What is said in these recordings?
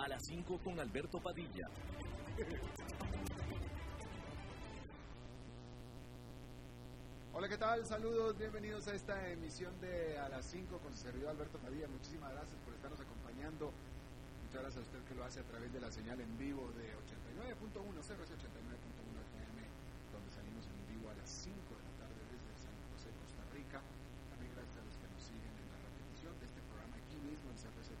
A las 5 con Alberto Padilla. Hola, ¿qué tal? Saludos, bienvenidos a esta emisión de A las 5 con su servidor Alberto Padilla. Muchísimas gracias por estarnos acompañando. Muchas gracias a usted que lo hace a través de la señal en vivo de 89.1, CRC 89.1 FM, donde salimos en vivo a las 5 de la tarde desde San José, Costa Rica. También gracias a los que nos siguen en la repetición de este programa aquí mismo en CRC 89.1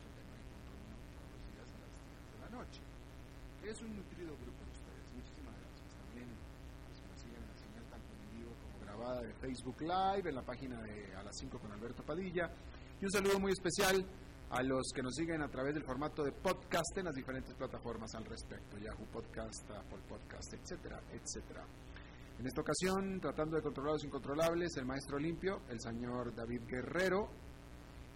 todos los días a las 10 de la noche. Es un nutrido grupo de ustedes. Muchísimas gracias. También a los que nos siguen en la señal tanto en vivo como grabada de Facebook Live, en la página de A las 5 con Alberto Padilla. Y un saludo muy especial a los que nos siguen a través del formato de podcast en las diferentes plataformas al respecto, Yahoo Podcast, Apple Podcast, etcétera, etcétera. En esta ocasión, tratando de controlar los incontrolables, el maestro limpio, el señor David Guerrero,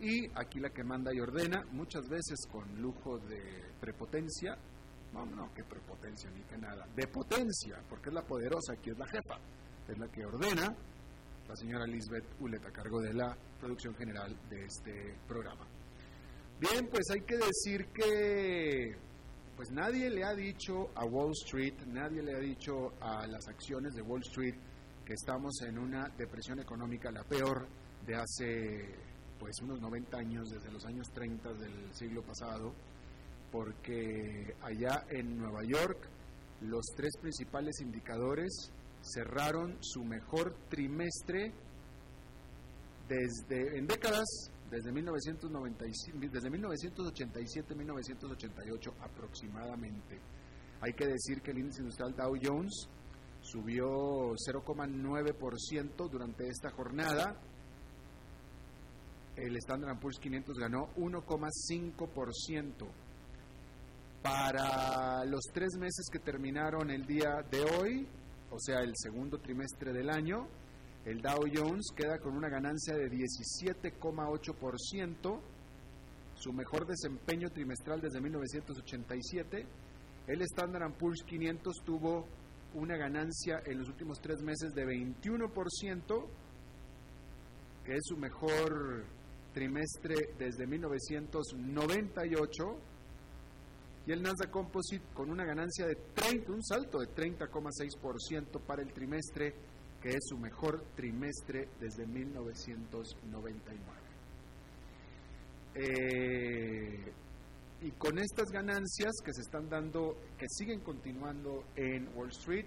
y aquí la que manda y ordena, muchas veces con lujo de prepotencia, no, no, que prepotencia ni que nada, de potencia, porque es la poderosa, aquí es la jefa, es la que ordena, la señora Lisbeth Ulet a cargo de la producción general de este programa. Bien, pues hay que decir que pues nadie le ha dicho a Wall Street, nadie le ha dicho a las acciones de Wall Street que estamos en una depresión económica la peor de hace pues unos 90 años, desde los años 30 del siglo pasado, porque allá en Nueva York los tres principales indicadores cerraron su mejor trimestre desde en décadas desde, 1997, desde 1987-1988 aproximadamente. Hay que decir que el índice industrial Dow Jones subió 0,9% durante esta jornada. El Standard Poor's 500 ganó 1,5%. Para los tres meses que terminaron el día de hoy, o sea, el segundo trimestre del año, el Dow Jones queda con una ganancia de 17,8%, su mejor desempeño trimestral desde 1987. El Standard Poor's 500 tuvo una ganancia en los últimos tres meses de 21%, que es su mejor trimestre desde 1998. Y el Nasdaq Composite con una ganancia de 30, un salto de 30,6% para el trimestre que es su mejor trimestre desde 1999. Eh, y con estas ganancias que se están dando, que siguen continuando en Wall Street,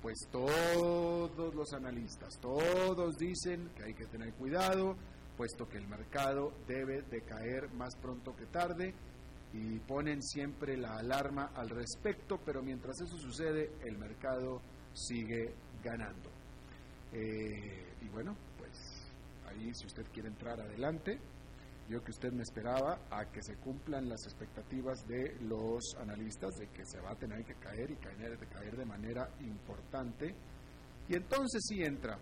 pues todos los analistas, todos dicen que hay que tener cuidado, puesto que el mercado debe de caer más pronto que tarde y ponen siempre la alarma al respecto, pero mientras eso sucede, el mercado sigue ganando. Eh, y bueno, pues ahí si usted quiere entrar adelante, yo que usted me esperaba a que se cumplan las expectativas de los analistas de que se va a tener que caer y caer, caer de manera importante. Y entonces sí entra.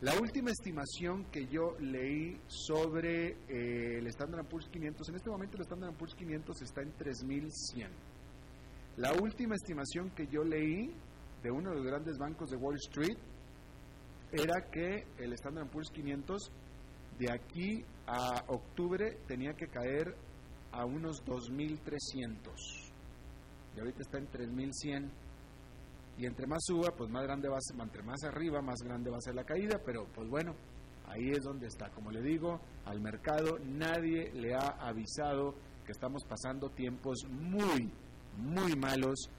La última estimación que yo leí sobre eh, el Standard Poor's 500, en este momento el Standard Poor's 500 está en 3100. La última estimación que yo leí de uno de los grandes bancos de Wall Street era que el Standard Poor's 500 de aquí a octubre tenía que caer a unos 2.300 y ahorita está en 3.100 y entre más suba, pues más grande va a ser, entre más arriba, más grande va a ser la caída, pero pues bueno, ahí es donde está. Como le digo, al mercado nadie le ha avisado que estamos pasando tiempos muy, muy malos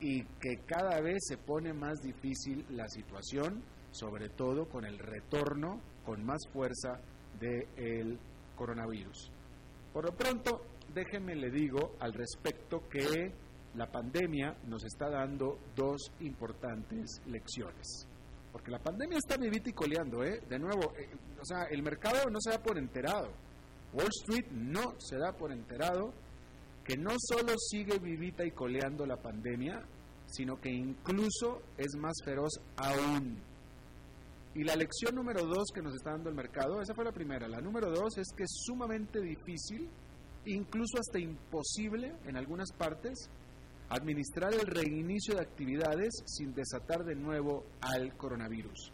y que cada vez se pone más difícil la situación sobre todo con el retorno con más fuerza del coronavirus. Por lo pronto, déjenme le digo al respecto que la pandemia nos está dando dos importantes lecciones. Porque la pandemia está vivita y coleando, ¿eh? De nuevo, eh, o sea, el mercado no se da por enterado. Wall Street no se da por enterado que no solo sigue vivita y coleando la pandemia, sino que incluso es más feroz aún. Y la lección número dos que nos está dando el mercado, esa fue la primera. La número dos es que es sumamente difícil, incluso hasta imposible en algunas partes, administrar el reinicio de actividades sin desatar de nuevo al coronavirus.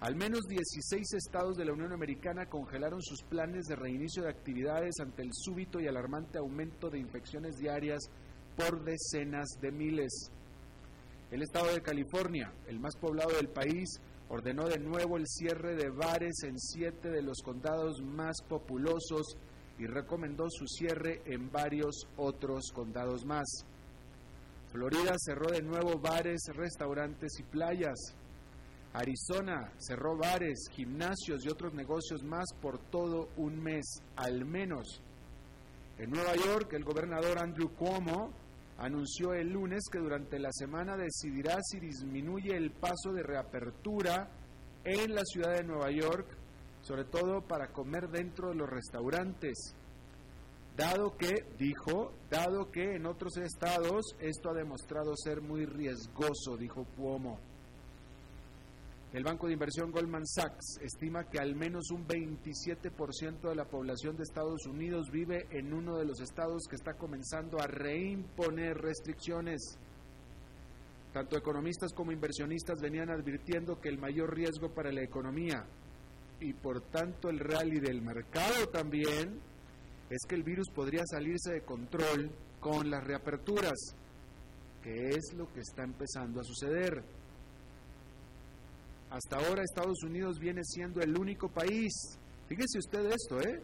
Al menos 16 estados de la Unión Americana congelaron sus planes de reinicio de actividades ante el súbito y alarmante aumento de infecciones diarias por decenas de miles. El estado de California, el más poblado del país, ordenó de nuevo el cierre de bares en siete de los condados más populosos y recomendó su cierre en varios otros condados más. Florida cerró de nuevo bares, restaurantes y playas. Arizona cerró bares, gimnasios y otros negocios más por todo un mes, al menos. En Nueva York, el gobernador Andrew Cuomo anunció el lunes que durante la semana decidirá si disminuye el paso de reapertura en la ciudad de Nueva York, sobre todo para comer dentro de los restaurantes. Dado que, dijo, dado que en otros estados esto ha demostrado ser muy riesgoso, dijo Cuomo. El banco de inversión Goldman Sachs estima que al menos un 27% de la población de Estados Unidos vive en uno de los estados que está comenzando a reimponer restricciones. Tanto economistas como inversionistas venían advirtiendo que el mayor riesgo para la economía y por tanto el rally del mercado también es que el virus podría salirse de control con las reaperturas, que es lo que está empezando a suceder. Hasta ahora Estados Unidos viene siendo el único país, fíjese usted esto, ¿eh?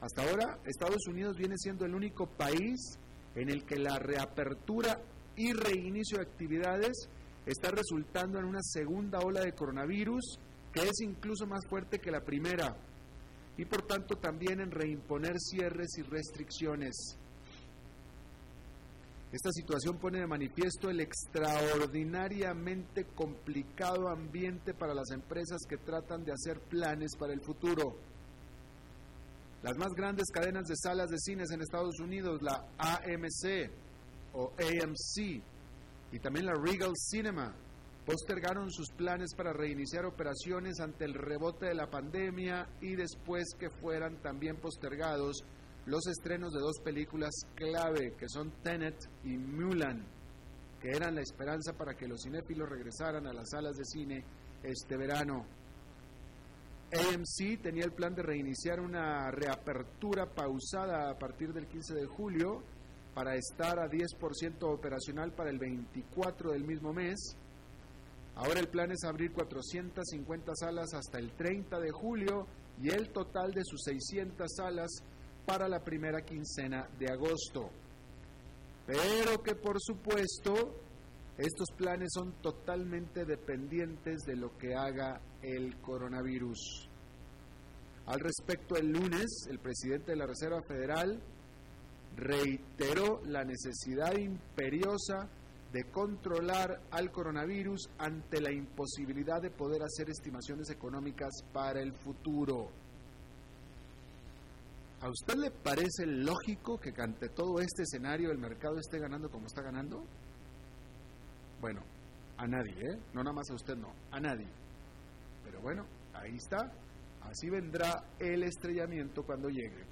Hasta ahora Estados Unidos viene siendo el único país en el que la reapertura y reinicio de actividades está resultando en una segunda ola de coronavirus que es incluso más fuerte que la primera y por tanto también en reimponer cierres y restricciones. Esta situación pone de manifiesto el extraordinariamente complicado ambiente para las empresas que tratan de hacer planes para el futuro. Las más grandes cadenas de salas de cines en Estados Unidos, la AMC o AMC y también la Regal Cinema, postergaron sus planes para reiniciar operaciones ante el rebote de la pandemia y después que fueran también postergados los estrenos de dos películas clave que son Tenet y Mulan, que eran la esperanza para que los cinéfilos regresaran a las salas de cine este verano. AMC tenía el plan de reiniciar una reapertura pausada a partir del 15 de julio para estar a 10% operacional para el 24 del mismo mes. Ahora el plan es abrir 450 salas hasta el 30 de julio y el total de sus 600 salas para la primera quincena de agosto. Pero que por supuesto estos planes son totalmente dependientes de lo que haga el coronavirus. Al respecto, el lunes, el presidente de la Reserva Federal reiteró la necesidad imperiosa de controlar al coronavirus ante la imposibilidad de poder hacer estimaciones económicas para el futuro. ¿A usted le parece lógico que ante todo este escenario el mercado esté ganando como está ganando? Bueno, a nadie, ¿eh? No nada más a usted, no, a nadie. Pero bueno, ahí está. Así vendrá el estrellamiento cuando llegue.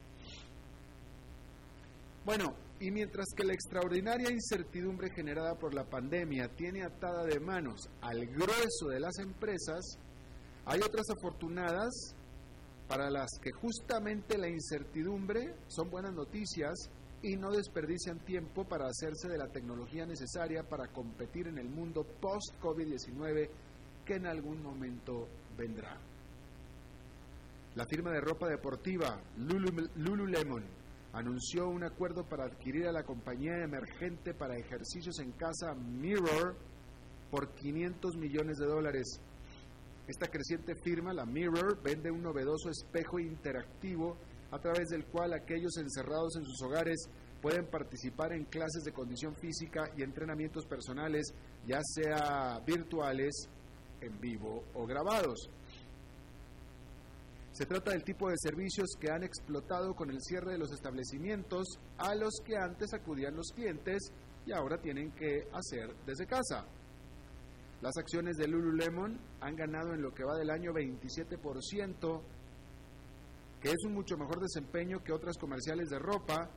Bueno, y mientras que la extraordinaria incertidumbre generada por la pandemia tiene atada de manos al grueso de las empresas, hay otras afortunadas para las que justamente la incertidumbre son buenas noticias y no desperdician tiempo para hacerse de la tecnología necesaria para competir en el mundo post-COVID-19 que en algún momento vendrá. La firma de ropa deportiva Lululemon anunció un acuerdo para adquirir a la compañía emergente para ejercicios en casa Mirror por 500 millones de dólares. Esta creciente firma, la Mirror, vende un novedoso espejo interactivo a través del cual aquellos encerrados en sus hogares pueden participar en clases de condición física y entrenamientos personales, ya sea virtuales, en vivo o grabados. Se trata del tipo de servicios que han explotado con el cierre de los establecimientos a los que antes acudían los clientes y ahora tienen que hacer desde casa. Las acciones de Lululemon han ganado en lo que va del año 27%, que es un mucho mejor desempeño que otras comerciales de ropa,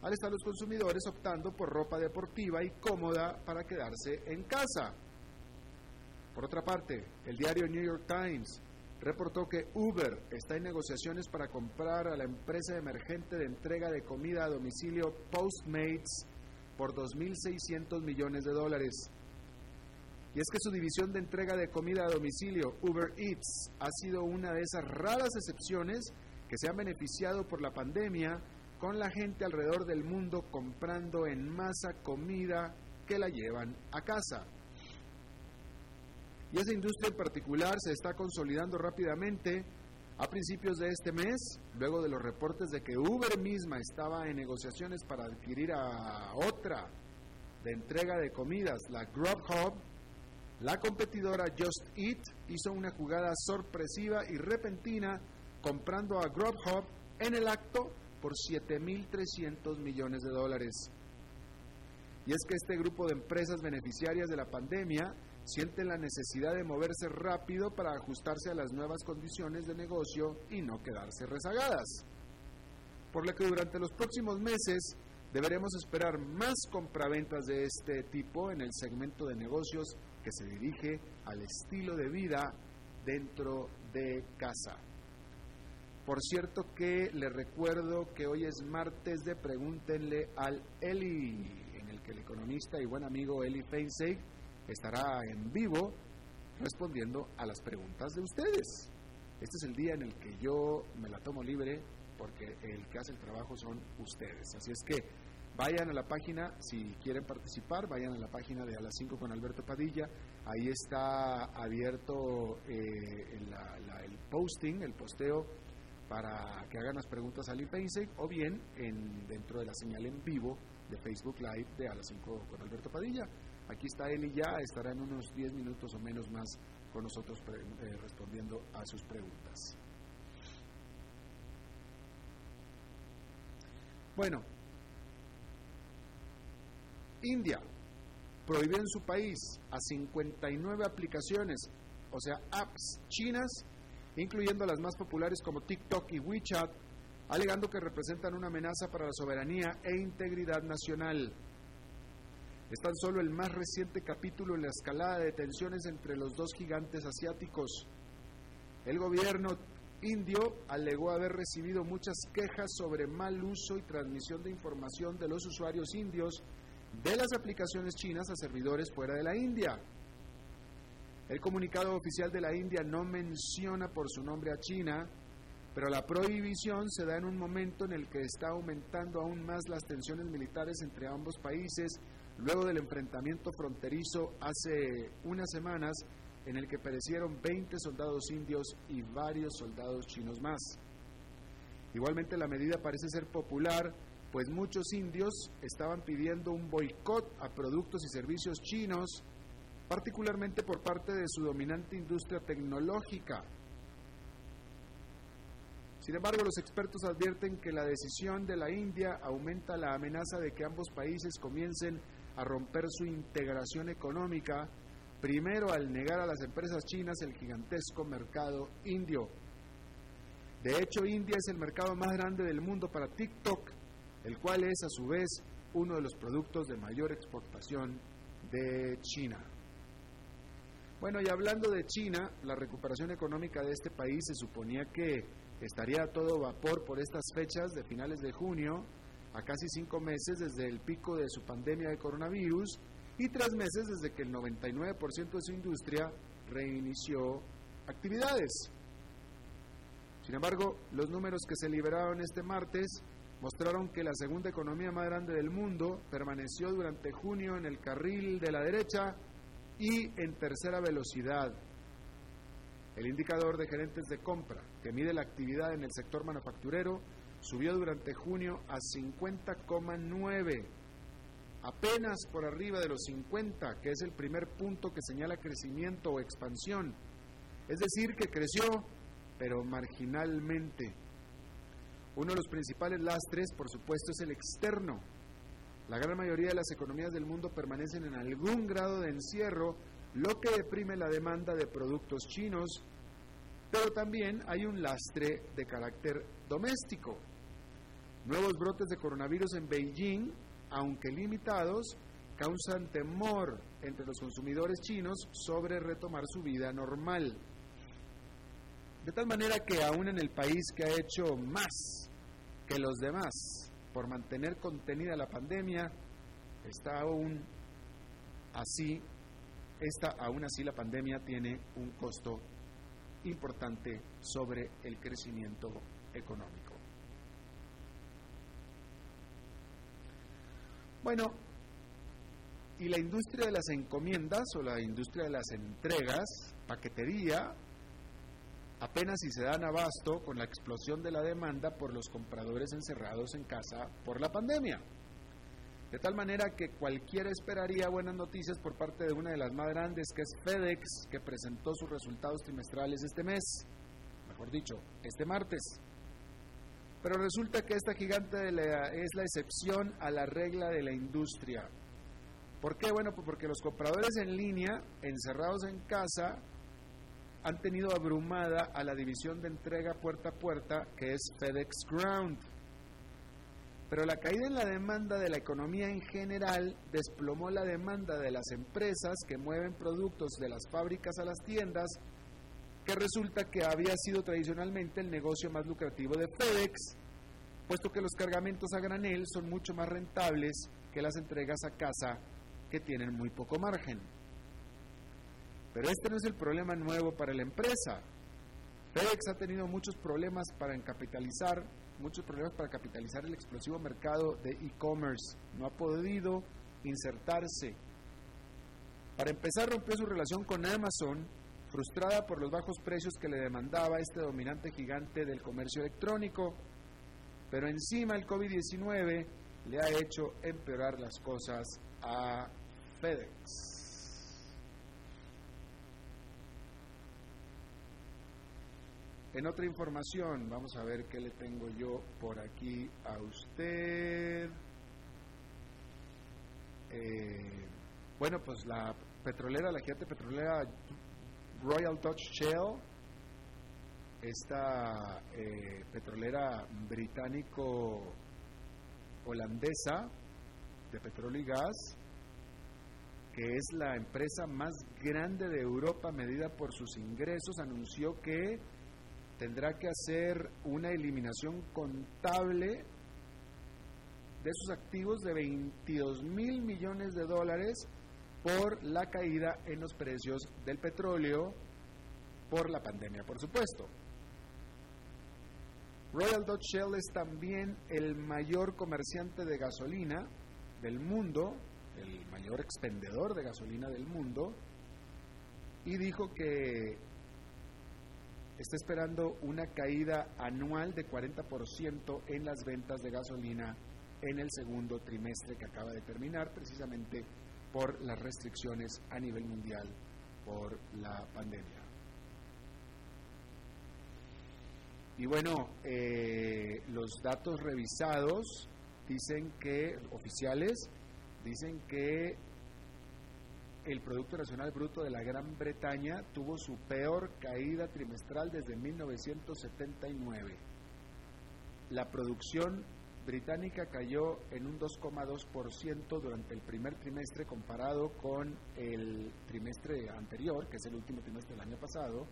al estar los consumidores optando por ropa deportiva y cómoda para quedarse en casa. Por otra parte, el diario New York Times reportó que Uber está en negociaciones para comprar a la empresa emergente de entrega de comida a domicilio Postmates por 2.600 millones de dólares. Y es que su división de entrega de comida a domicilio, Uber Eats, ha sido una de esas raras excepciones que se han beneficiado por la pandemia con la gente alrededor del mundo comprando en masa comida que la llevan a casa. Y esa industria en particular se está consolidando rápidamente. A principios de este mes, luego de los reportes de que Uber misma estaba en negociaciones para adquirir a otra de entrega de comidas, la Grubhub, la competidora Just Eat hizo una jugada sorpresiva y repentina comprando a Grubhub en el acto por 7.300 millones de dólares. Y es que este grupo de empresas beneficiarias de la pandemia sienten la necesidad de moverse rápido para ajustarse a las nuevas condiciones de negocio y no quedarse rezagadas. Por lo que durante los próximos meses deberemos esperar más compraventas de este tipo en el segmento de negocios que se dirige al estilo de vida dentro de casa. Por cierto que le recuerdo que hoy es martes de Pregúntenle al Eli, que el economista y buen amigo Eli Feinseig estará en vivo respondiendo a las preguntas de ustedes. Este es el día en el que yo me la tomo libre porque el que hace el trabajo son ustedes. Así es que Vayan a la página, si quieren participar, vayan a la página de A las 5 con Alberto Padilla. Ahí está abierto eh, el posting, el posteo, para que hagan las preguntas a Lee o bien en, dentro de la señal en vivo de Facebook Live de A las 5 con Alberto Padilla. Aquí está él y ya estará en unos 10 minutos o menos más con nosotros eh, respondiendo a sus preguntas. Bueno, India prohibió en su país a 59 aplicaciones, o sea, apps chinas, incluyendo las más populares como TikTok y WeChat, alegando que representan una amenaza para la soberanía e integridad nacional. Es tan solo el más reciente capítulo en la escalada de tensiones entre los dos gigantes asiáticos. El gobierno indio alegó haber recibido muchas quejas sobre mal uso y transmisión de información de los usuarios indios de las aplicaciones chinas a servidores fuera de la India. El comunicado oficial de la India no menciona por su nombre a China, pero la prohibición se da en un momento en el que está aumentando aún más las tensiones militares entre ambos países, luego del enfrentamiento fronterizo hace unas semanas en el que perecieron 20 soldados indios y varios soldados chinos más. Igualmente la medida parece ser popular pues muchos indios estaban pidiendo un boicot a productos y servicios chinos, particularmente por parte de su dominante industria tecnológica. Sin embargo, los expertos advierten que la decisión de la India aumenta la amenaza de que ambos países comiencen a romper su integración económica, primero al negar a las empresas chinas el gigantesco mercado indio. De hecho, India es el mercado más grande del mundo para TikTok, el cual es a su vez uno de los productos de mayor exportación de China. Bueno, y hablando de China, la recuperación económica de este país se suponía que estaría todo vapor por estas fechas de finales de junio, a casi cinco meses desde el pico de su pandemia de coronavirus y tres meses desde que el 99% de su industria reinició actividades. Sin embargo, los números que se liberaron este martes mostraron que la segunda economía más grande del mundo permaneció durante junio en el carril de la derecha y en tercera velocidad. El indicador de gerentes de compra, que mide la actividad en el sector manufacturero, subió durante junio a 50,9, apenas por arriba de los 50, que es el primer punto que señala crecimiento o expansión. Es decir, que creció pero marginalmente. Uno de los principales lastres, por supuesto, es el externo. La gran mayoría de las economías del mundo permanecen en algún grado de encierro, lo que deprime la demanda de productos chinos, pero también hay un lastre de carácter doméstico. Nuevos brotes de coronavirus en Beijing, aunque limitados, causan temor entre los consumidores chinos sobre retomar su vida normal. De tal manera que aún en el país que ha hecho más que los demás por mantener contenida la pandemia, está aún así, esta, aún así la pandemia tiene un costo importante sobre el crecimiento económico. Bueno, y la industria de las encomiendas o la industria de las entregas, paquetería, apenas si se dan abasto con la explosión de la demanda por los compradores encerrados en casa por la pandemia. De tal manera que cualquiera esperaría buenas noticias por parte de una de las más grandes, que es FedEx, que presentó sus resultados trimestrales este mes, mejor dicho, este martes. Pero resulta que esta gigante es la excepción a la regla de la industria. ¿Por qué? Bueno, pues porque los compradores en línea, encerrados en casa, han tenido abrumada a la división de entrega puerta a puerta que es FedEx Ground. Pero la caída en la demanda de la economía en general desplomó la demanda de las empresas que mueven productos de las fábricas a las tiendas, que resulta que había sido tradicionalmente el negocio más lucrativo de FedEx, puesto que los cargamentos a granel son mucho más rentables que las entregas a casa que tienen muy poco margen. Pero este no es el problema nuevo para la empresa. FedEx ha tenido muchos problemas para capitalizar, muchos problemas para capitalizar el explosivo mercado de e-commerce. No ha podido insertarse. Para empezar, rompió su relación con Amazon, frustrada por los bajos precios que le demandaba este dominante gigante del comercio electrónico. Pero encima el COVID-19 le ha hecho empeorar las cosas a FedEx. En otra información, vamos a ver qué le tengo yo por aquí a usted. Eh, bueno, pues la petrolera, la gigante petrolera Royal Dutch Shell, esta eh, petrolera británico-holandesa de petróleo y gas, que es la empresa más grande de Europa medida por sus ingresos, anunció que tendrá que hacer una eliminación contable de sus activos de 22 mil millones de dólares por la caída en los precios del petróleo por la pandemia, por supuesto. Royal Dutch Shell es también el mayor comerciante de gasolina del mundo, el mayor expendedor de gasolina del mundo, y dijo que está esperando una caída anual de 40% en las ventas de gasolina en el segundo trimestre que acaba de terminar, precisamente por las restricciones a nivel mundial por la pandemia. Y bueno, eh, los datos revisados dicen que, oficiales, dicen que el Producto Nacional Bruto de la Gran Bretaña tuvo su peor caída trimestral desde 1979. La producción británica cayó en un 2,2% durante el primer trimestre comparado con el trimestre anterior, que es el último trimestre del año pasado,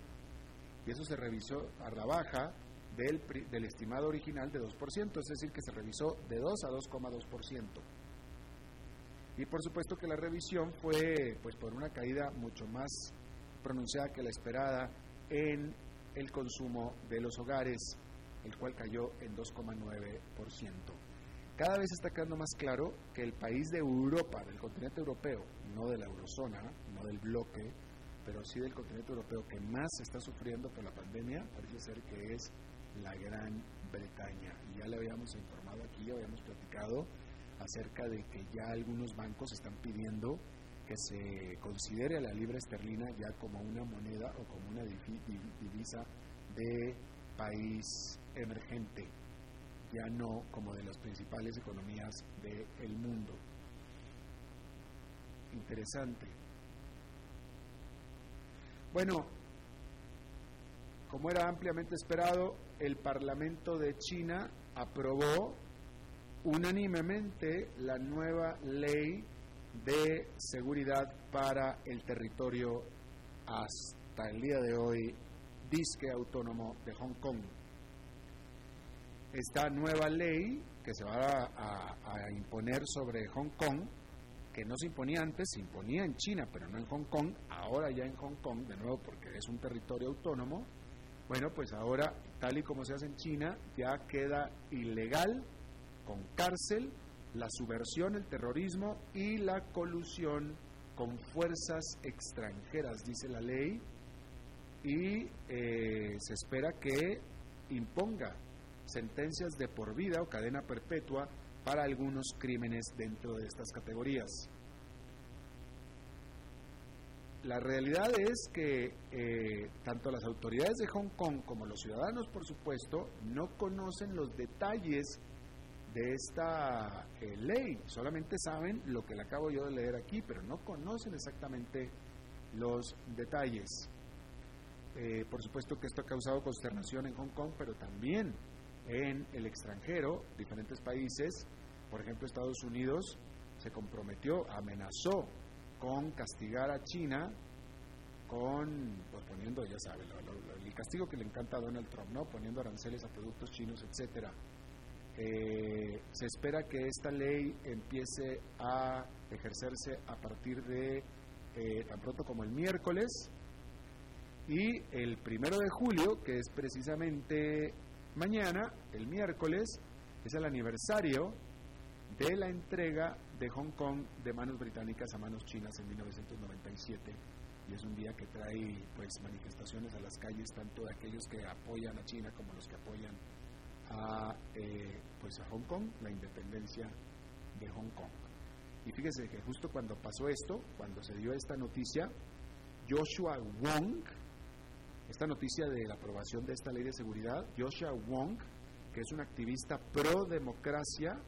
y eso se revisó a la baja del, del estimado original de 2%, es decir, que se revisó de 2 a 2,2%. Y por supuesto que la revisión fue pues por una caída mucho más pronunciada que la esperada en el consumo de los hogares, el cual cayó en 2,9%. Cada vez está quedando más claro que el país de Europa, del continente europeo, no de la eurozona, no del bloque, pero sí del continente europeo que más está sufriendo por la pandemia, parece ser que es la Gran Bretaña. Y ya le habíamos informado aquí, ya habíamos platicado acerca de que ya algunos bancos están pidiendo que se considere a la libra esterlina ya como una moneda o como una divisa de país emergente, ya no como de las principales economías del mundo. Interesante. Bueno, como era ampliamente esperado, el Parlamento de China aprobó unánimemente la nueva ley de seguridad para el territorio hasta el día de hoy disque autónomo de Hong Kong. Esta nueva ley que se va a, imponer sobre Hong Kong, que no se imponía antes, se imponía en China, pero no en Hong Kong, ahora ya en Hong Kong, de nuevo porque es un territorio autónomo, bueno, pues ahora, tal y como se hace en China, ya queda ilegal, con cárcel, la subversión, el terrorismo y la colusión con fuerzas extranjeras, dice la ley, y eh, se espera que imponga sentencias de por vida o cadena perpetua para algunos crímenes dentro de estas categorías. La realidad es que eh, tanto las autoridades de Hong Kong como los ciudadanos, por supuesto, no conocen los detalles de esta eh, ley, solamente saben lo que le acabo yo de leer aquí, pero no conocen exactamente los detalles. Eh, por supuesto que esto ha causado consternación en Hong Kong, pero también en el extranjero, diferentes países, por ejemplo Estados Unidos se comprometió, amenazó con castigar a China con, pues poniendo, ya sabe, el castigo que le encanta a Donald Trump, ¿no? Poniendo aranceles a productos chinos, etcétera. Eh, se espera que esta ley empiece a ejercerse a partir de eh, tan pronto como el miércoles y el primero de julio, que es precisamente mañana, el miércoles, es el aniversario de la entrega de Hong Kong de manos británicas a manos chinas en 1997 y es un día que trae pues manifestaciones a las calles tanto de aquellos que apoyan a China como los que apoyan eh, pues a Hong Kong la independencia de Hong Kong. Y fíjese que justo cuando pasó esto cuando se dio esta noticia Joshua Wong esta noticia de la aprobación de esta ley de seguridad Joshua Wong que es un activista pro democracia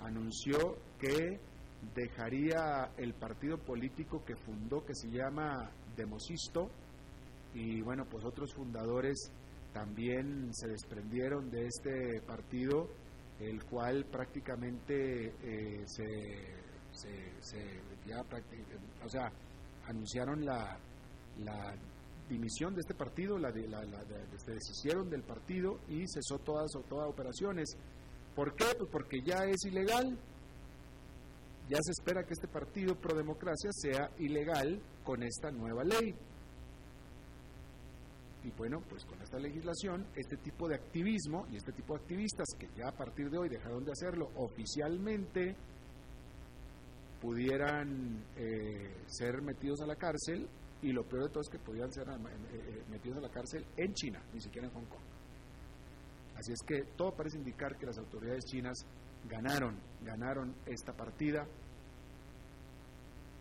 anunció que dejaría el partido político que fundó, que se llama Demosisto, y bueno, pues otros fundadores también se desprendieron de este partido, el cual prácticamente eh, se, se, ya o sea, anunciaron la, la dimisión de este partido, la, la, se deshicieron del partido y cesó todas, todas operaciones. ¿Por qué? Pues porque ya es ilegal. Ya se espera que este partido pro democracia sea ilegal con esta nueva ley. Y bueno, pues con esta legislación, este tipo de activismo y este tipo de activistas que ya a partir de hoy dejaron de hacerlo oficialmente, pudieran eh, ser metidos a la cárcel y lo peor de todo es que pudieran ser eh, eh, metidos a la cárcel en China, ni siquiera en Hong Kong. Así es que todo parece indicar que las autoridades chinas ganaron, ganaron esta partida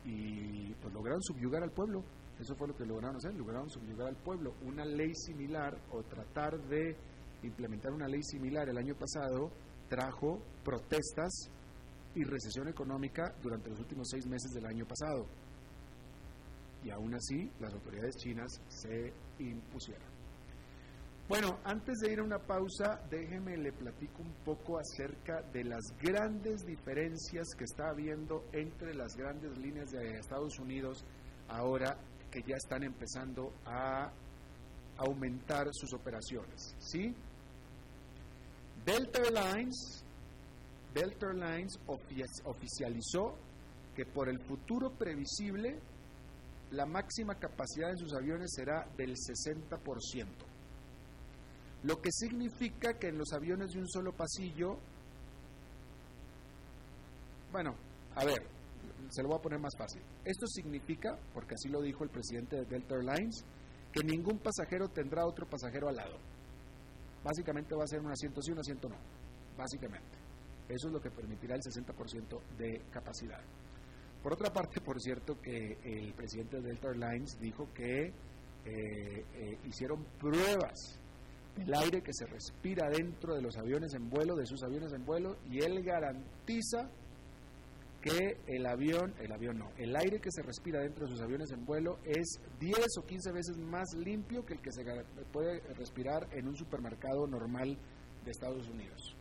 y pues lograron subyugar al pueblo. Eso fue lo que lograron hacer, lograron subyugar al pueblo. Una ley similar o tratar de implementar una ley similar el año pasado trajo protestas y recesión económica durante los últimos seis meses del año pasado. Y aún así las autoridades chinas se impusieron. Bueno, antes de ir a una pausa, déjeme le platico un poco acerca de las grandes diferencias que está habiendo entre las grandes líneas de Estados Unidos ahora que ya están empezando a aumentar sus operaciones, ¿sí? Delta Airlines, Delta Airlines oficializó que por el futuro previsible la máxima capacidad de sus aviones será del 60% lo que significa que en los aviones de un solo pasillo, bueno, a ver, se lo voy a poner más fácil. Esto significa, porque así lo dijo el presidente de Delta Airlines, que ningún pasajero tendrá otro pasajero al lado. Básicamente va a ser un asiento sí, un asiento no. Básicamente. Eso es lo que permitirá el 60% de capacidad. Por otra parte, por cierto, que el presidente de Delta Airlines dijo que eh, eh, hicieron pruebas el aire que se respira dentro de los aviones en vuelo, de sus aviones en vuelo, y él garantiza que el avión, el avión no, el aire que se respira dentro de sus aviones en vuelo es 10 o 15 veces más limpio que el que se puede respirar en un supermercado normal de Estados Unidos.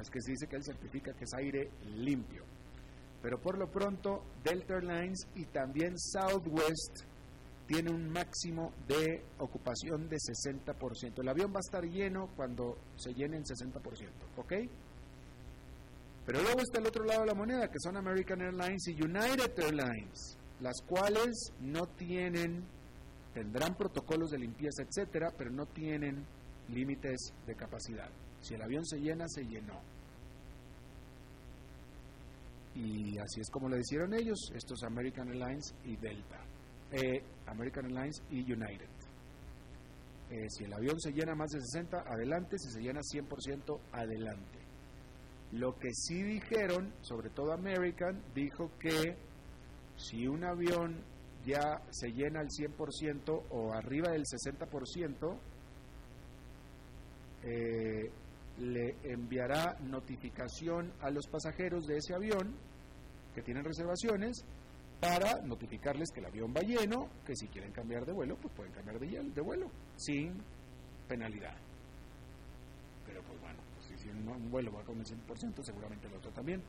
Es que se dice que él certifica que es aire limpio. Pero por lo pronto, Delta Airlines y también Southwest tiene un máximo de ocupación de 60%. El avión va a estar lleno cuando se llene en 60%, ¿ok? Pero luego está el otro lado de la moneda, que son American Airlines y United Airlines, las cuales no tienen, tendrán protocolos de limpieza, etcétera, pero no tienen límites de capacidad. Si el avión se llena, se llenó. Y así es como le hicieron ellos, estos American Airlines y Delta. Eh, American Airlines y United. Eh, si el avión se llena más de 60, adelante, si se llena 100%, adelante. Lo que sí dijeron, sobre todo American, dijo que si un avión ya se llena al 100% o arriba del 60%, eh, le enviará notificación a los pasajeros de ese avión que tienen reservaciones para notificarles que el avión va lleno, que si quieren cambiar de vuelo, pues pueden cambiar de, vuelo, sin penalidad. Pero pues bueno, si un vuelo va con el 100%, seguramente el otro también.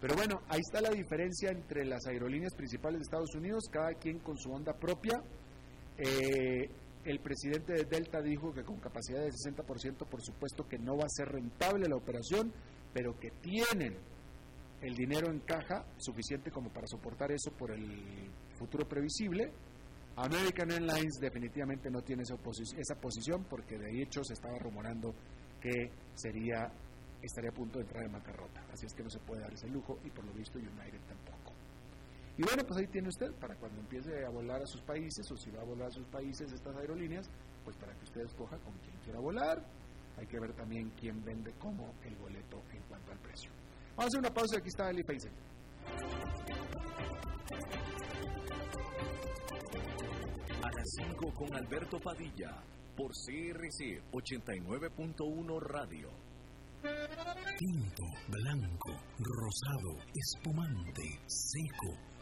Pero bueno, ahí está la diferencia entre las aerolíneas principales de Estados Unidos, cada quien con su onda propia. Eh, el presidente de Delta dijo que con capacidad de 60%, por supuesto que no va a ser rentable la operación, pero que tienen el dinero en caja suficiente como para soportar eso por el futuro previsible. American Airlines definitivamente no tiene esa, esa posición porque de hecho se estaba rumorando que sería estaría a punto de entrar en bancarrota. Así es que no se puede dar ese lujo y por lo visto United tampoco. Y bueno, pues ahí tiene usted para cuando empiece a volar a sus países o si va a volar a sus países estas aerolíneas, pues para que usted escoja con quién quiera volar. Hay que ver también quién vende cómo el boleto en cuanto al precio. Vamos a hacer una pausa y aquí está Eli Feisen. A las 5 con Alberto Padilla por CRC 89.1 Radio. Tinto, blanco, rosado, espumante, seco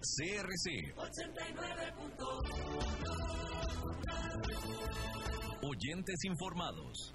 CRC 89.1 Oyentes informados.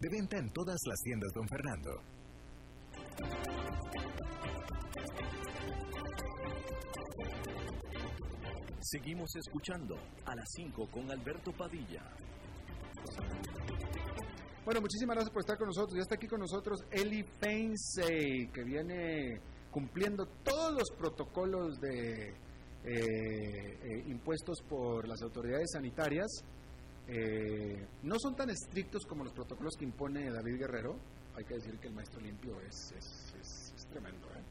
De venta en todas las tiendas Don Fernando. Seguimos escuchando a las 5 con Alberto Padilla. Bueno, muchísimas gracias por estar con nosotros. Ya está aquí con nosotros Eli Feinsey, que viene cumpliendo todos los protocolos de eh, eh, impuestos por las autoridades sanitarias eh, no son tan estrictos como los protocolos que impone David Guerrero. Hay que decir que el maestro limpio es, es, tremendo, ¿eh?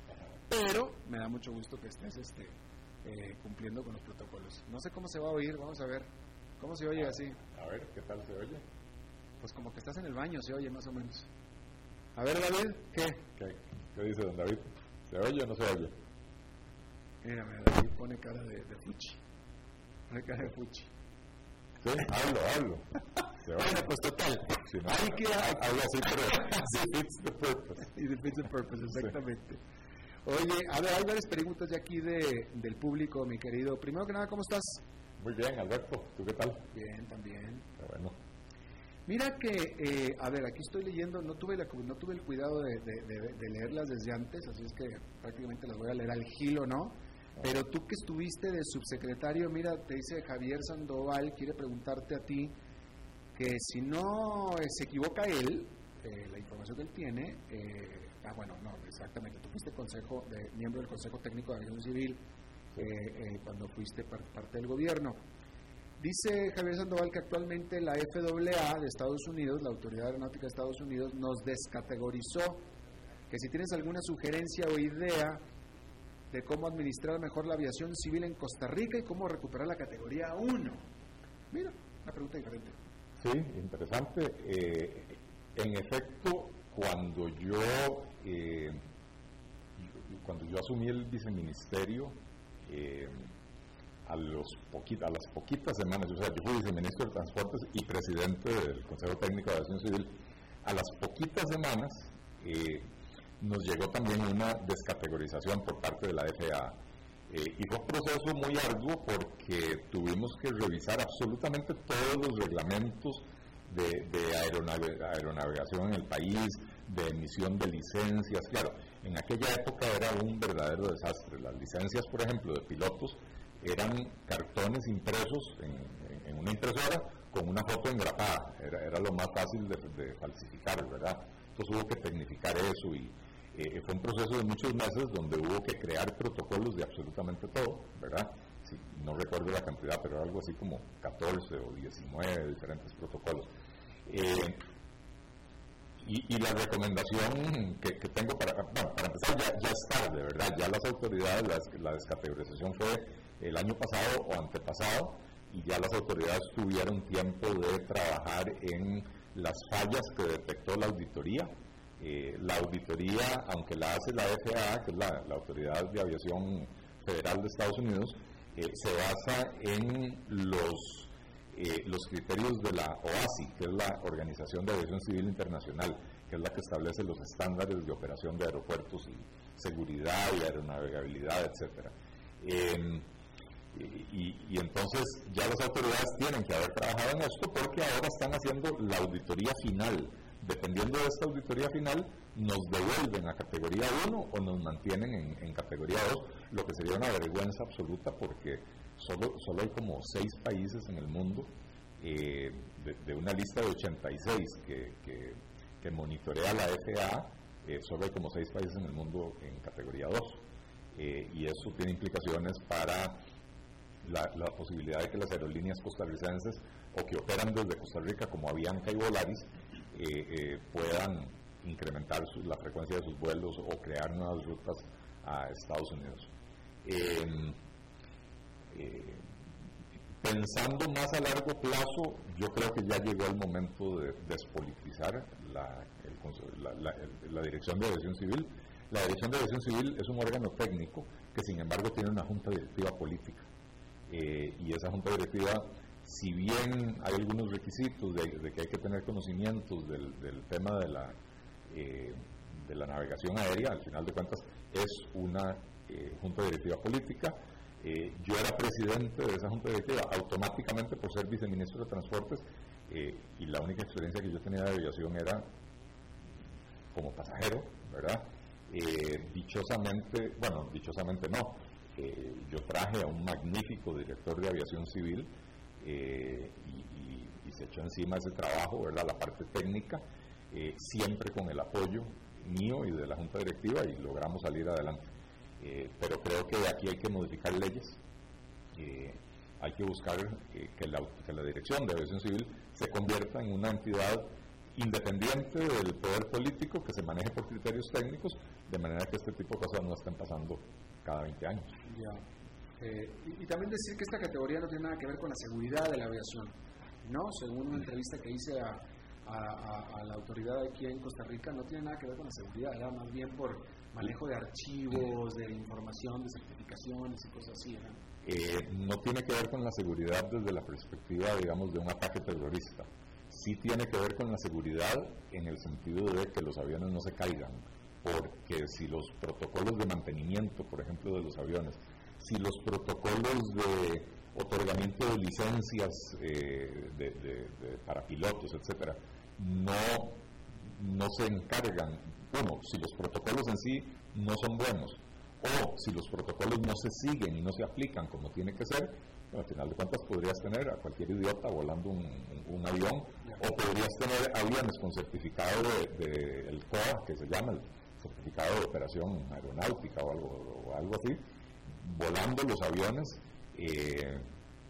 Pero me da mucho gusto que estés este, eh, cumpliendo con los protocolos. No sé cómo se va a oír, vamos a ver. ¿Cómo se oye así? A ver, ¿qué tal se oye? Pues como que estás en el baño, se oye más o menos. A ver, David, ¿qué? ¿Qué, dice don David? ¿Se oye o no se oye? Mírame, David pone cara de, de fuchi. Pone cara de fuchi. Sí, hablo, hablo. Bueno, pues total. Si no, Hay que hablo así, pero defeats the purpose. The purpose, exactamente. Oye, a ver, hay varias preguntas ya aquí de, del público, mi querido. Primero que nada, ¿cómo estás? Muy bien, Alberto. ¿Tú qué tal? Bien, también. Bueno. Mira que, eh, a ver, aquí estoy leyendo, no tuve, la, no tuve el cuidado de, leerlas desde antes, así es que prácticamente las voy a leer al gilo, ¿no? Pero tú que estuviste de subsecretario, mira, te dice Javier Sandoval, quiere preguntarte a ti que si no se equivoca él, eh, la información que él tiene, eh, ah, bueno, no, exactamente, tú fuiste consejo de, miembro del Consejo Técnico de Aviación Civil cuando fuiste parte del gobierno. Dice Javier Sandoval que actualmente la FAA de Estados Unidos, la Autoridad Aeronáutica de Estados Unidos, nos descategorizó. Que si tienes alguna sugerencia o idea de cómo administrar mejor la aviación civil en Costa Rica y cómo recuperar la categoría 1. Mira, una pregunta diferente. Sí, interesante. Eh, en efecto, cuando yo, eh, cuando yo asumí el viceministerio, eh, a, los a las poquitas semanas, o sea, yo fui viceministro de Transportes y presidente del Consejo Técnico de Aviación Civil, a las poquitas semanas eh, nos llegó también una descategorización por parte de la FAA. Eh, y fue un proceso muy arduo porque tuvimos que revisar absolutamente todos los reglamentos de, aeronavegación en el país, de emisión de licencias. Claro, en aquella época era un verdadero desastre. Las licencias, por ejemplo, de pilotos eran cartones impresos en, una impresora con una foto engrapada. Era, era lo más fácil de, falsificar, ¿verdad? Entonces hubo que tecnificar eso y eh, fue un proceso de muchos meses donde hubo que crear protocolos de absolutamente todo, ¿verdad? no recuerdo la cantidad, pero algo así como 14 o 19 diferentes protocolos. Eh, y, la recomendación que, tengo para, bueno, para empezar, ya, ya es tarde, ¿verdad? Ya las autoridades, la descategorización fue el año pasado o antepasado y ya las autoridades tuvieron tiempo de trabajar en las fallas que detectó la auditoría. Eh, la auditoría, aunque la hace la FAA, que es la, Autoridad de Aviación Federal de Estados Unidos, eh, se basa en los, eh, los criterios de la OASI, que es la Organización de Aviación Civil Internacional, que es la que establece los estándares de operación de aeropuertos y seguridad y aeronavegabilidad, etcétera. Y, entonces ya las autoridades tienen que haber trabajado en esto porque ahora están haciendo la auditoría final. Dependiendo de esta auditoría final, nos devuelven a categoría 1 o nos mantienen en, categoría 2, lo que sería una vergüenza absoluta porque solo, solo hay como 6 países en el mundo eh, de, una lista de 86 que, que, monitorea la FAA, eh, solo hay como 6 países en el mundo en categoría 2. Eh, y eso tiene implicaciones para la, posibilidad de que las aerolíneas costarricenses o que operan desde Costa Rica como Avianca y Volaris eh, eh, puedan incrementar la frecuencia de sus vuelos o crear nuevas rutas a Estados Unidos. Em, eh, pensando más a largo plazo, yo creo que ya llegó el momento de despolitizar la, la Dirección de Aviación Civil. La Dirección de Aviación Civil es un órgano técnico que sin embargo tiene una junta directiva política. Y esa junta directiva, si bien hay algunos requisitos de, que hay que tener conocimientos del, tema de la, eh, de la navegación aérea, al final de cuentas es una eh, junta directiva política. yo era presidente de esa junta directiva automáticamente por ser viceministro de Transportes y la única experiencia que yo tenía de aviación era como pasajero, ¿verdad? dichosamente, bueno, dichosamente no, yo traje a un magnífico director de aviación civil eh, y, se echó encima ese trabajo, ¿verdad? la parte técnica, eh, siempre con el apoyo mío y de la Junta Directiva y logramos salir adelante. Eh, pero creo que aquí hay que modificar leyes, hay que buscar que la, que la Dirección de Aviación Civil se convierta en una entidad independiente del poder político que se maneje por criterios técnicos, de manera que este tipo de cosas no estén pasando cada 20 años. Eh, y, también decir que esta categoría no tiene nada que ver con la seguridad de la aviación, ¿no? Según una entrevista que hice a, la autoridad aquí en Costa Rica, no tiene nada que ver con la seguridad, era más bien por manejo de archivos, de información, de certificaciones y cosas así, eh, no tiene que ver con la seguridad desde la perspectiva, digamos, de un ataque terrorista. Sí tiene que ver con la seguridad en el sentido de que los aviones no se caigan, porque si los protocolos de mantenimiento, por ejemplo, de los aviones, si los protocolos de otorgamiento de licencias de, para pilotos, etcétera, no, no se encargan, uno, si los protocolos en sí no son buenos, o si los protocolos no se siguen y no se aplican como tiene que ser, al final de cuentas podrías tener a cualquier idiota volando un, avión o podrías tener aviones con certificado del de, el COA, que se llama el certificado de operación aeronáutica o algo, o algo así, volando los aviones, eh,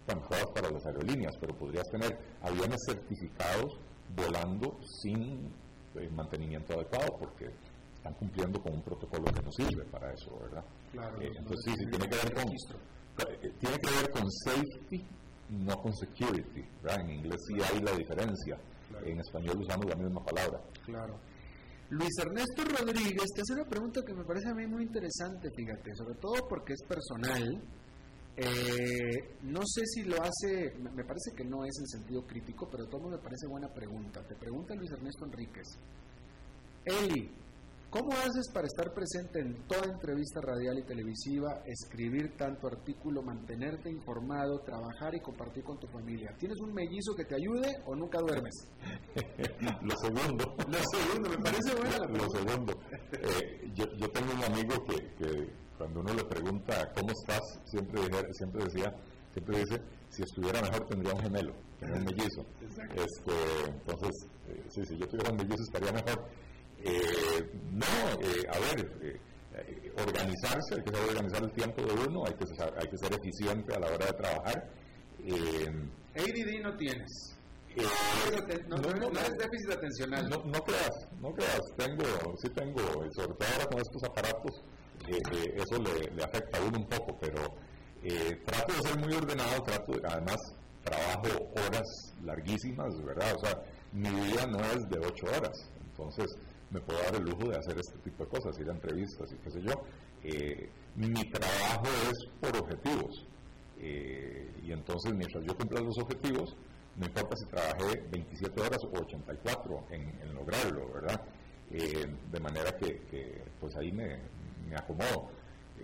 bueno, para las aerolíneas, pero podrías tener aviones certificados volando sin eh, mantenimiento adecuado porque están cumpliendo con un protocolo que no sirve para eso, ¿verdad? Claro, eh, entonces sí, sí, tiene que ver con eh, tiene que ver con safety, no con security, ¿verdad? En inglés sí hay la diferencia, en español usamos la misma palabra. Claro. Luis Ernesto Rodríguez te hace una pregunta que me parece a mí muy interesante, fíjate, sobre todo porque es personal. Eh, no sé si lo hace, me parece que no es en sentido crítico, pero todo me parece buena pregunta. Te pregunta Luis Ernesto Enríquez. Eli, ¿Cómo haces para estar presente en toda entrevista radial y televisiva, escribir tanto artículo, mantenerte informado, trabajar y compartir con tu familia? ¿Tienes un mellizo que te ayude o nunca duermes? Lo segundo. Lo segundo, me parece bueno. Lo segundo. Eh, yo, tengo un amigo que, cuando uno le pregunta cómo estás, siempre, siempre decía, siempre dice, si estuviera mejor tendría un gemelo, un mellizo. Este, entonces, eh, sí, si yo tuviera un mellizo estaría mejor eh, no, eh, a ver, eh, organizarse, hay que saber organizar el tiempo de uno, hay que, hay que ser eficiente a la hora de trabajar. ADD no tienes. no, no, déficit atencional. No, creas, no creas, tengo, sí tengo, sobre todo ahora con estos aparatos, eso le, le, afecta a uno un poco, pero trato de ser muy ordenado, trato además trabajo horas larguísimas, ¿verdad? O sea, mi vida no es de ocho horas, entonces me puedo dar el lujo de hacer este tipo de cosas, ir a entrevistas y qué sé yo. Eh, mi trabajo es por objetivos. Eh, y entonces, mientras yo cumpla los objetivos, no importa si trabajé 27 horas o 84 en, lograrlo, ¿verdad? Eh, de manera que, pues ahí me, me acomodo.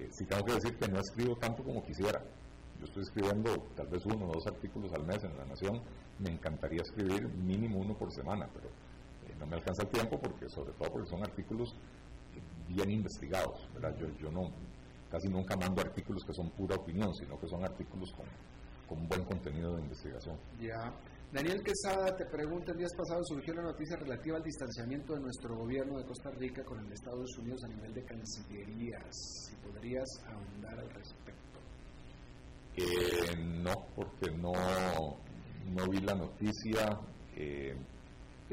si tengo que decir que no escribo tanto como quisiera. Yo estoy escribiendo tal vez uno o dos artículos al mes en La Nación. Me encantaría escribir mínimo uno por semana, pero no me alcanza el tiempo porque sobre todo porque son artículos bien investigados, ¿verdad? Yo, yo no, casi nunca mando artículos que son pura opinión, sino que son artículos con, con buen contenido de investigación. Ya. Daniel Quesada te pregunta, el día pasado surgió la noticia relativa al distanciamiento de nuestro gobierno de Costa Rica con el de Estados Unidos a nivel de cancillerías. Si podrías ahondar al respecto. Eh, no, porque no, no vi la noticia. Eh,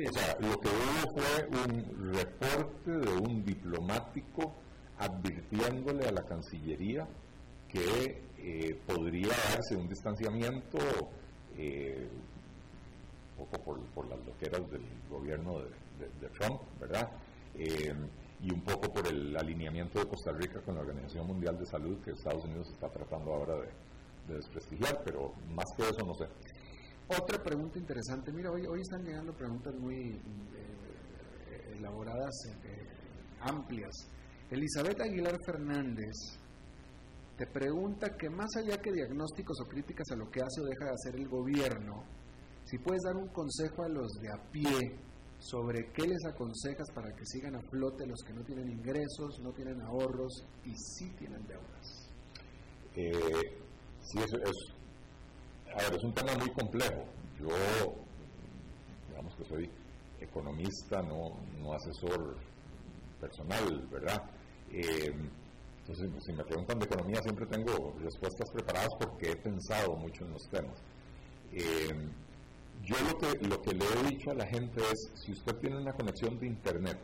o sea, lo que hubo fue un reporte de un diplomático advirtiéndole a la Cancillería que eh, podría darse un distanciamiento eh, un poco por, las loqueras del gobierno de, Trump, ¿verdad? Eh, y un poco por el alineamiento de Costa Rica con la Organización Mundial de Salud que Estados Unidos está tratando ahora de desprestigiar, pero más que eso no sé. Otra pregunta interesante. Mira, hoy, hoy están llegando preguntas muy eh, elaboradas, eh, amplias. Elizabeth Aguilar Fernández te pregunta que más allá que diagnósticos o críticas a lo que hace o deja de hacer el gobierno, si puedes dar un consejo a los de a pie sobre qué les aconsejas para que sigan a flote los que no tienen ingresos, no tienen ahorros y sí tienen deudas. Eh, sí, eso es a ver, es un tema muy complejo. Yo, digamos que soy economista, no, asesor personal, ¿verdad? Eh, entonces, si me preguntan de economía, siempre tengo respuestas preparadas porque he pensado mucho en los temas. Eh, yo lo que, lo que le he dicho a la gente es, si usted tiene una conexión de Internet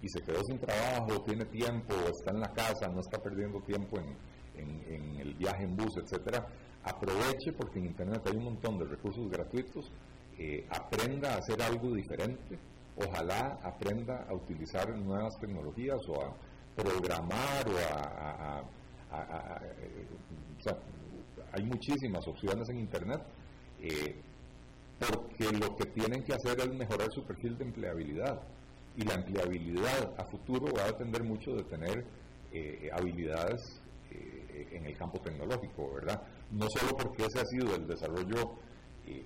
y se quedó sin trabajo, tiene tiempo, está en la casa, no está perdiendo tiempo en, en el viaje en bus, etcétera, aproveche porque en Internet hay un montón de recursos gratuitos, eh, aprenda a hacer algo diferente, ojalá aprenda a utilizar nuevas tecnologías o a programar o a... Eh, hay muchísimas opciones en Internet eh, porque lo que tienen que hacer es mejorar su perfil de empleabilidad y la empleabilidad a futuro va a depender mucho de tener habilidades eh, en el campo tecnológico, ¿verdad? No solo porque ese ha sido el desarrollo eh,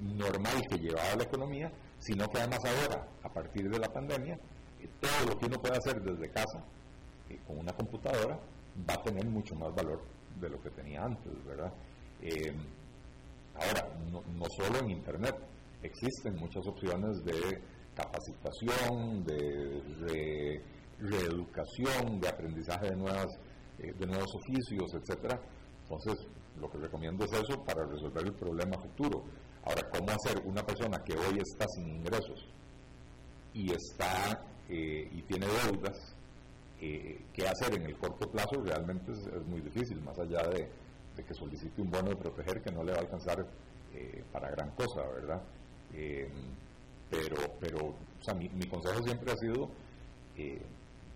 normal que llevaba la economía, sino que además ahora, a partir de la pandemia, todo lo que uno puede hacer desde casa, con una computadora, va a tener mucho más valor de lo que tenía antes, ¿verdad? ahora, no, no solo en Internet, existen muchas opciones de capacitación, de, reeducación, de aprendizaje de, nuevas, eh, de nuevos oficios, etcétera. Entonces, lo que recomiendo es eso para resolver el problema futuro. Ahora, ¿cómo hacer una persona que hoy está sin ingresos y está eh, y tiene deudas? Eh, ¿Qué hacer en el corto plazo? Realmente es, muy difícil, más allá de, de, que solicite un bono de proteger que no le va a alcanzar para gran cosa, ¿verdad? pero, pero o sea, mi, consejo siempre ha sido, eh,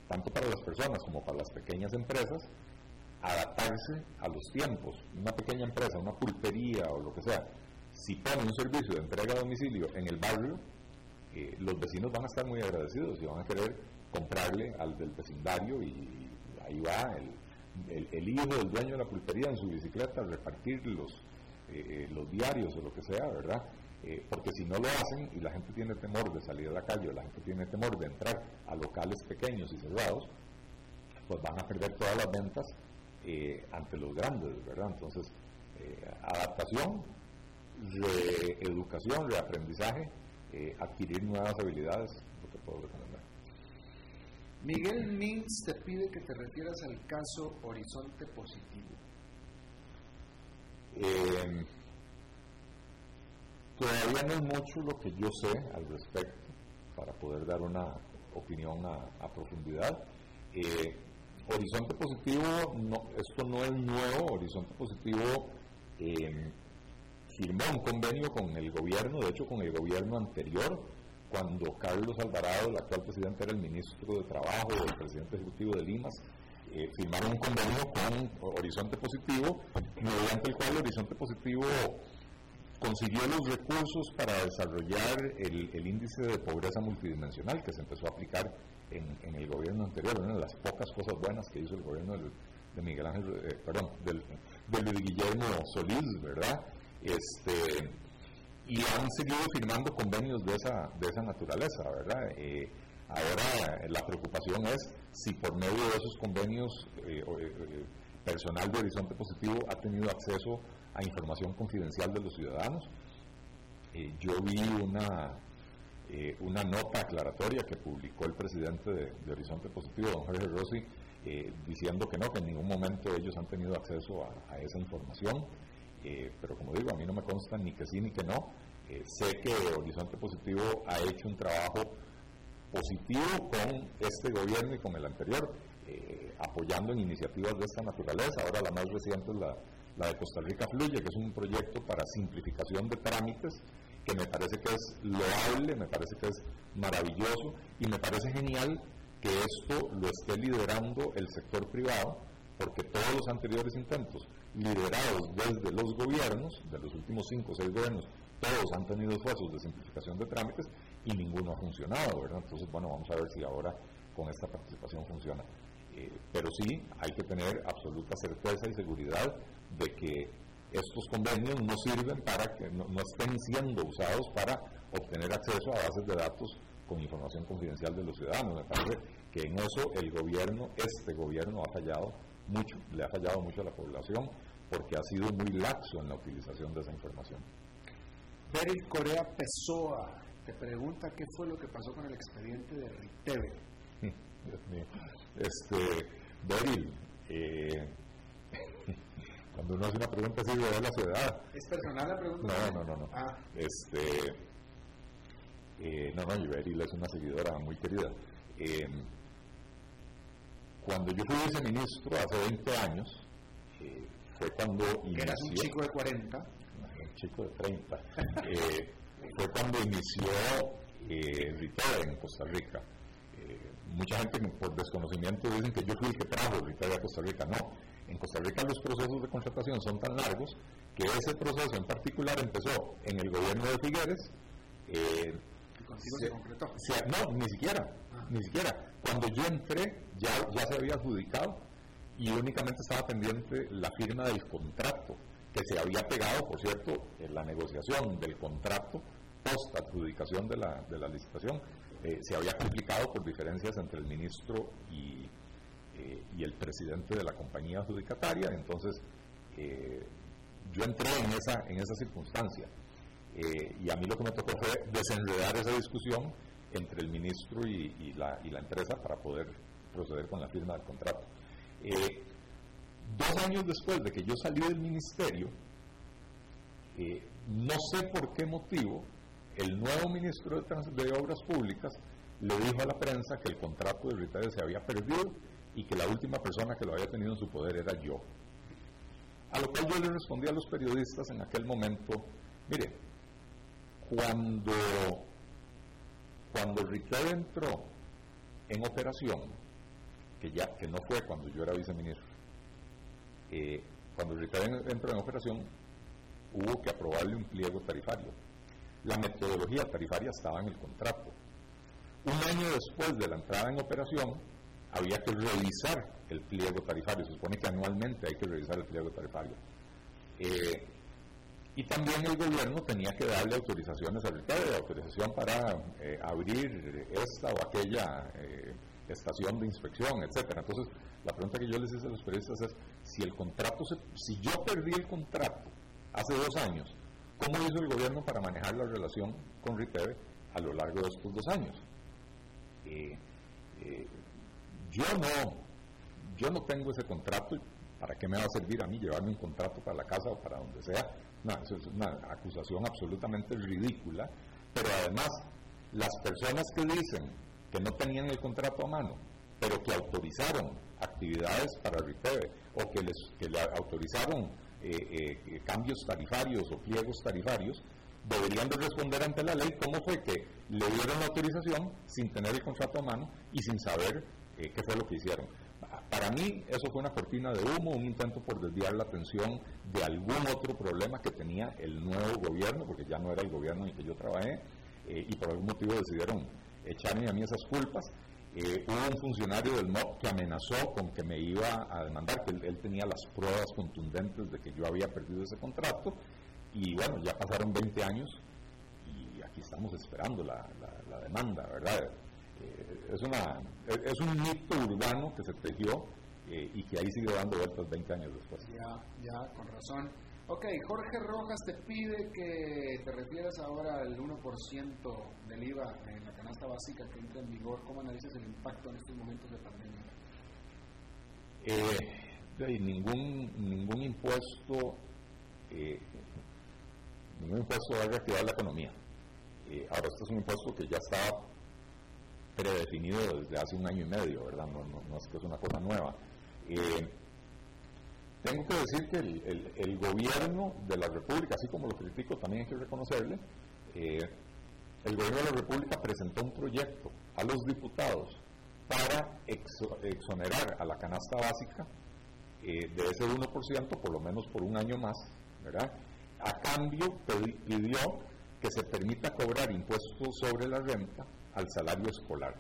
tanto para las personas como para las pequeñas empresas, adaptarse a los tiempos. Una pequeña empresa, una pulpería o lo que sea, si pone un servicio de entrega a domicilio en el barrio, eh, los vecinos van a estar muy agradecidos y van a querer comprarle al del vecindario y ahí va el, el, hijo del dueño de la pulpería en su bicicleta a repartir los, eh, los diarios o lo que sea, ¿verdad? Eh, porque si no lo hacen y la gente tiene temor de salir a la calle o la gente tiene temor de entrar a locales pequeños y cerrados, pues van a perder todas las ventas eh, ante los grandes, ¿verdad? Entonces, eh, adaptación, reeducación, reaprendizaje, adquirir nuevas habilidades, lo que puedo recomendar. Miguel Mins te pide que te refieras al caso Horizonte Positivo. Todavía no es mucho lo que yo sé al respecto para poder dar una opinión a, profundidad. Eh, Horizonte Positivo, esto no es nuevo, Horizonte Positivo eh, firmó un convenio con el gobierno, de hecho con el gobierno anterior, cuando Carlos Alvarado, el actual presidente, era el ministro de Trabajo, el presidente ejecutivo de Limas, eh, firmaron un convenio con Horizonte Positivo, mediante el cual Horizonte Positivo consiguió los recursos para desarrollar el, índice de pobreza multidimensional que se empezó a aplicar en, el gobierno anterior, una de las pocas cosas buenas que hizo el gobierno de Miguel Ángel, eh, perdón, del, de Guillermo Solís, ¿verdad? Este, y han seguido firmando convenios de esa, de esa naturaleza, ¿verdad? Eh, ahora la preocupación es si por medio de esos convenios eh, personal de Horizonte Positivo ha tenido acceso a información confidencial de los ciudadanos. Eh, yo vi una, eh, una nota aclaratoria que publicó el presidente de, Horizonte Positivo, don Jorge Rossi, eh, diciendo que no, que en ningún momento ellos han tenido acceso a, esa información, pero como digo, a mí no me consta ni que sí ni que no. sé que Horizonte Positivo ha hecho un trabajo positivo con este gobierno y con el anterior, apoyando en iniciativas de esta naturaleza. Ahora la más reciente es la de Costa Rica Fluye, que es un proyecto para simplificación de trámites que me parece que es loable, me parece que es maravilloso y me parece genial que esto lo esté liderando el sector privado, porque todos los anteriores intentos, liderados desde los gobiernos, de los últimos cinco o seis gobiernos, todos han tenido esfuerzos de simplificación de trámites y ninguno ha funcionado, ¿verdad? Entonces, bueno, vamos a ver si ahora con esta participación funciona. Eh, pero sí, hay que tener absoluta certeza y seguridad de que estos convenios no sirven para que no, estén siendo usados para obtener acceso a bases de datos con información confidencial de los ciudadanos. Me parece que en eso el gobierno, este gobierno ha fallado mucho, le ha fallado mucho a la población porque ha sido muy laxo en la utilización de esa información. Beryl Corea Pessoa te pregunta qué fue lo que pasó con el expediente de Riteve. Dios mío. Este, Beryl, eh, cuando uno hace una pregunta así, de la ciudad. ¿Es personal la pregunta? No, no, no. no. Ah. Este, eh, no, no, Iberil es una seguidora muy querida. Eh, cuando yo fui viceministro hace 20 años, eh, fue cuando inició... Eras un chico de 40. un chico de 30. eh, fue cuando inició eh, en Costa Rica. Eh, mucha gente por desconocimiento dicen que yo fui el que trajo Ritoya a Costa Rica. No, en Costa Rica los procesos de contratación son tan largos que ese proceso en particular empezó en el gobierno de Figueres. Eh, se, concretó? no, ni siquiera, ah. ni siquiera. Cuando yo entré ya, ya se había adjudicado y únicamente estaba pendiente la firma del contrato, que se había pegado, por cierto, en la negociación del contrato post adjudicación de la, de la licitación, eh, se había complicado por diferencias entre el ministro y, eh, y el presidente de la compañía adjudicataria, entonces eh, yo entré en esa, en esa circunstancia. y a mí lo que me tocó fue desenredar esa discusión entre el ministro y, la, y la, empresa para poder proceder con la firma del contrato. dos años después de que yo salí del ministerio, no sé por qué motivo, el nuevo ministro de, Obras Públicas le dijo a la prensa que el contrato de Ritalia se había perdido y que la última persona que lo había tenido en su poder era yo. A lo cual yo le respondí a los periodistas en aquel momento, mire, cuando, cuando entró en operación, que ya que no fue cuando yo era viceministro, eh, cuando Ricardo entró en operación, hubo que aprobarle un pliego tarifario la metodología tarifaria estaba en el contrato. Un año después de la entrada en operación, había que revisar el pliego tarifario. Se supone que anualmente hay que revisar el pliego tarifario. Eh, y también el gobierno tenía que darle autorizaciones al de autorización para eh, abrir esta o aquella eh, estación de inspección, etcétera. Entonces, la pregunta que yo les hice a los periodistas es, si el contrato, si yo perdí el contrato hace dos años, ¿Cómo hizo el gobierno para manejar la relación con Riteve a lo largo de estos dos años? Yo no, yo no tengo ese contrato. ¿Para qué me va a servir a mí llevarme un contrato para la casa o para donde sea? No, eso es una acusación absolutamente ridícula. Pero además, las personas que dicen que no tenían el contrato a mano, pero que autorizaron actividades para Riteve o que, les, que le autorizaron eh, eh, cambios tarifarios o pliegos tarifarios, deberían de responder ante la ley cómo fue que le dieron la autorización sin tener el contrato a mano y sin saber eh, qué fue lo que hicieron. Para mí eso fue una cortina de humo, un intento por desviar la atención de algún otro problema que tenía el nuevo gobierno, porque ya no era el gobierno en el que yo trabajé, y por algún motivo decidieron echarme a mí esas culpas. Eh, hubo un funcionario del MOP que amenazó con que me iba a demandar, que él, tenía las pruebas contundentes de que yo había perdido ese contrato. Y bueno, ya pasaron 20 años y aquí estamos esperando la, demanda, ¿verdad? Eh, es, una, es un mito urbano que se tejió eh, y que ahí sigue dando vueltas 20 años después. Ya, ya, con razón. Ok, Jorge Rojas te pide que te refieras ahora al 1% del IVA en la canasta básica que entra en vigor. ¿Cómo analizas el impacto en estos momentos de pandemia? Eh, ningún, ningún impuesto eh, ningún impuesto va a reactivar la economía. Eh, ahora, este es un impuesto que ya estaba predefinido desde hace un año y medio, ¿verdad? No, no, es que es una cosa nueva. Eh, tengo que decir que el, gobierno de la República, así como lo critico, también hay que reconocerle, eh, el gobierno de la República presentó un proyecto a los diputados para exonerar a la canasta básica eh, de ese 1%, por lo menos por un año más, ¿verdad? A cambio pidió que se permita cobrar impuestos sobre la renta al salario escolar.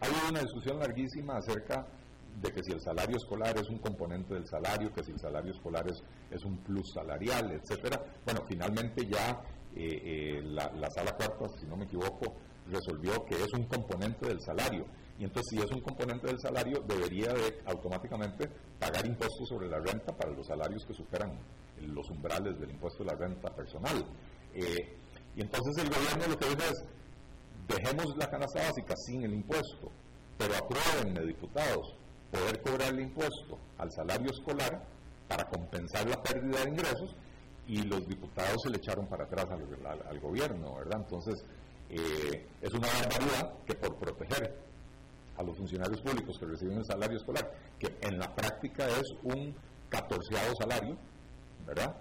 Hay una discusión larguísima acerca de que si el salario escolar es un componente del salario, que si el salario escolar es, es un plus salarial, etcétera. Bueno, finalmente ya eh, eh, la, sala cuarta, si no me equivoco, resolvió que es un componente del salario. Y entonces, si es un componente del salario, debería de automáticamente pagar impuestos sobre la renta para los salarios que superan los umbrales del impuesto de la renta personal. Eh, y entonces el gobierno lo que dice es, dejemos la canasta básica sin el impuesto, pero aprueben, diputados, poder cobrar el impuesto al salario escolar para compensar la pérdida de ingresos y los diputados se le echaron para atrás al, gobierno, ¿verdad? Entonces, eh, es una barbaridad que por proteger a los funcionarios públicos que reciben el salario escolar, que en la práctica es un catorceavo salario, ¿verdad?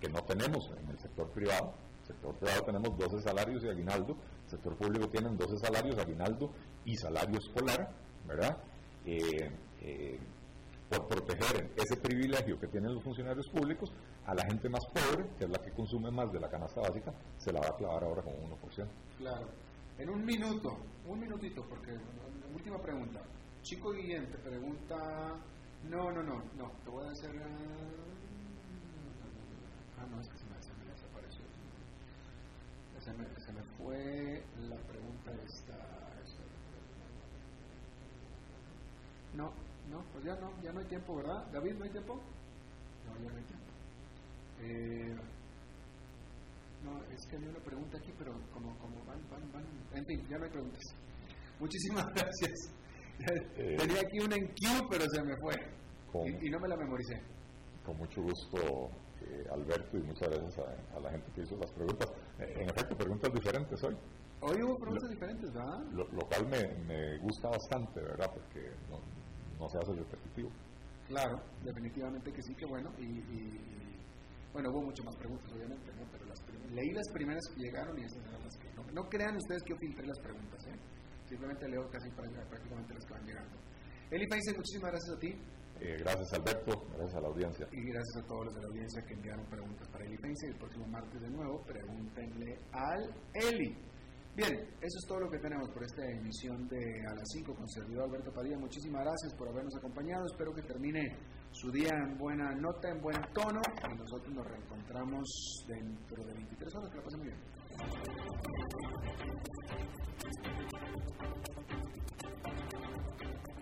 Que no tenemos en el sector privado. En el sector privado tenemos 12 salarios y aguinaldo, sector público tienen 12 salarios, aguinaldo y salario escolar, ¿verdad? Eh, eh, por proteger ese privilegio que tienen los funcionarios públicos, a la gente más pobre, que es la que consume más de la canasta básica, se la va a clavar ahora como 1%. Claro. En un minuto, un minutito, porque última pregunta. Chico Guillén te pregunta No, no, no, no, te voy a hacer... Ah, no, es que se me, se me desapareció. Se me, se me fue la pregunta esta... No, no, pues ya no, ya no hay tiempo, ¿verdad? David, ¿no hay tiempo? No, ya no hay tiempo. Eh, no, es que hay una pregunta aquí, pero como, como van, van, van. En fin, ya no hay preguntas. Muchísimas gracias. Eh, Tenía aquí una en Q, pero se me fue. Y, no me la memoricé. Con mucho gusto, eh, Alberto, y muchas gracias a, la gente que hizo las preguntas. En efecto, preguntas diferentes hoy. Hoy hubo preguntas diferentes, ¿verdad? Lo, cual me, me, gusta bastante, ¿verdad? Porque no, no, se hace repetitivo. Claro, definitivamente que sí, que bueno. Y, bueno, hubo muchas más preguntas, obviamente, ¿no? Pero las leí las primeras que llegaron y esas eran las que no. No crean ustedes que yo filtré las preguntas, ¿eh? Simplemente leo casi prácticamente las que van llegando. Eli Países, muchísimas gracias a ti. Eh, gracias Alberto, gracias a la audiencia. Y gracias a todos los de la audiencia que enviaron preguntas para Eli Países. El próximo martes de nuevo, pregúntenle al Eli. Bien, eso es todo lo que tenemos por esta emisión de A las 5 con servidor Alberto Padilla. Muchísimas gracias por habernos acompañado. Espero que termine su día en buena nota, en buen tono. Y nosotros nos reencontramos dentro de 23 horas. Que la pasen bien.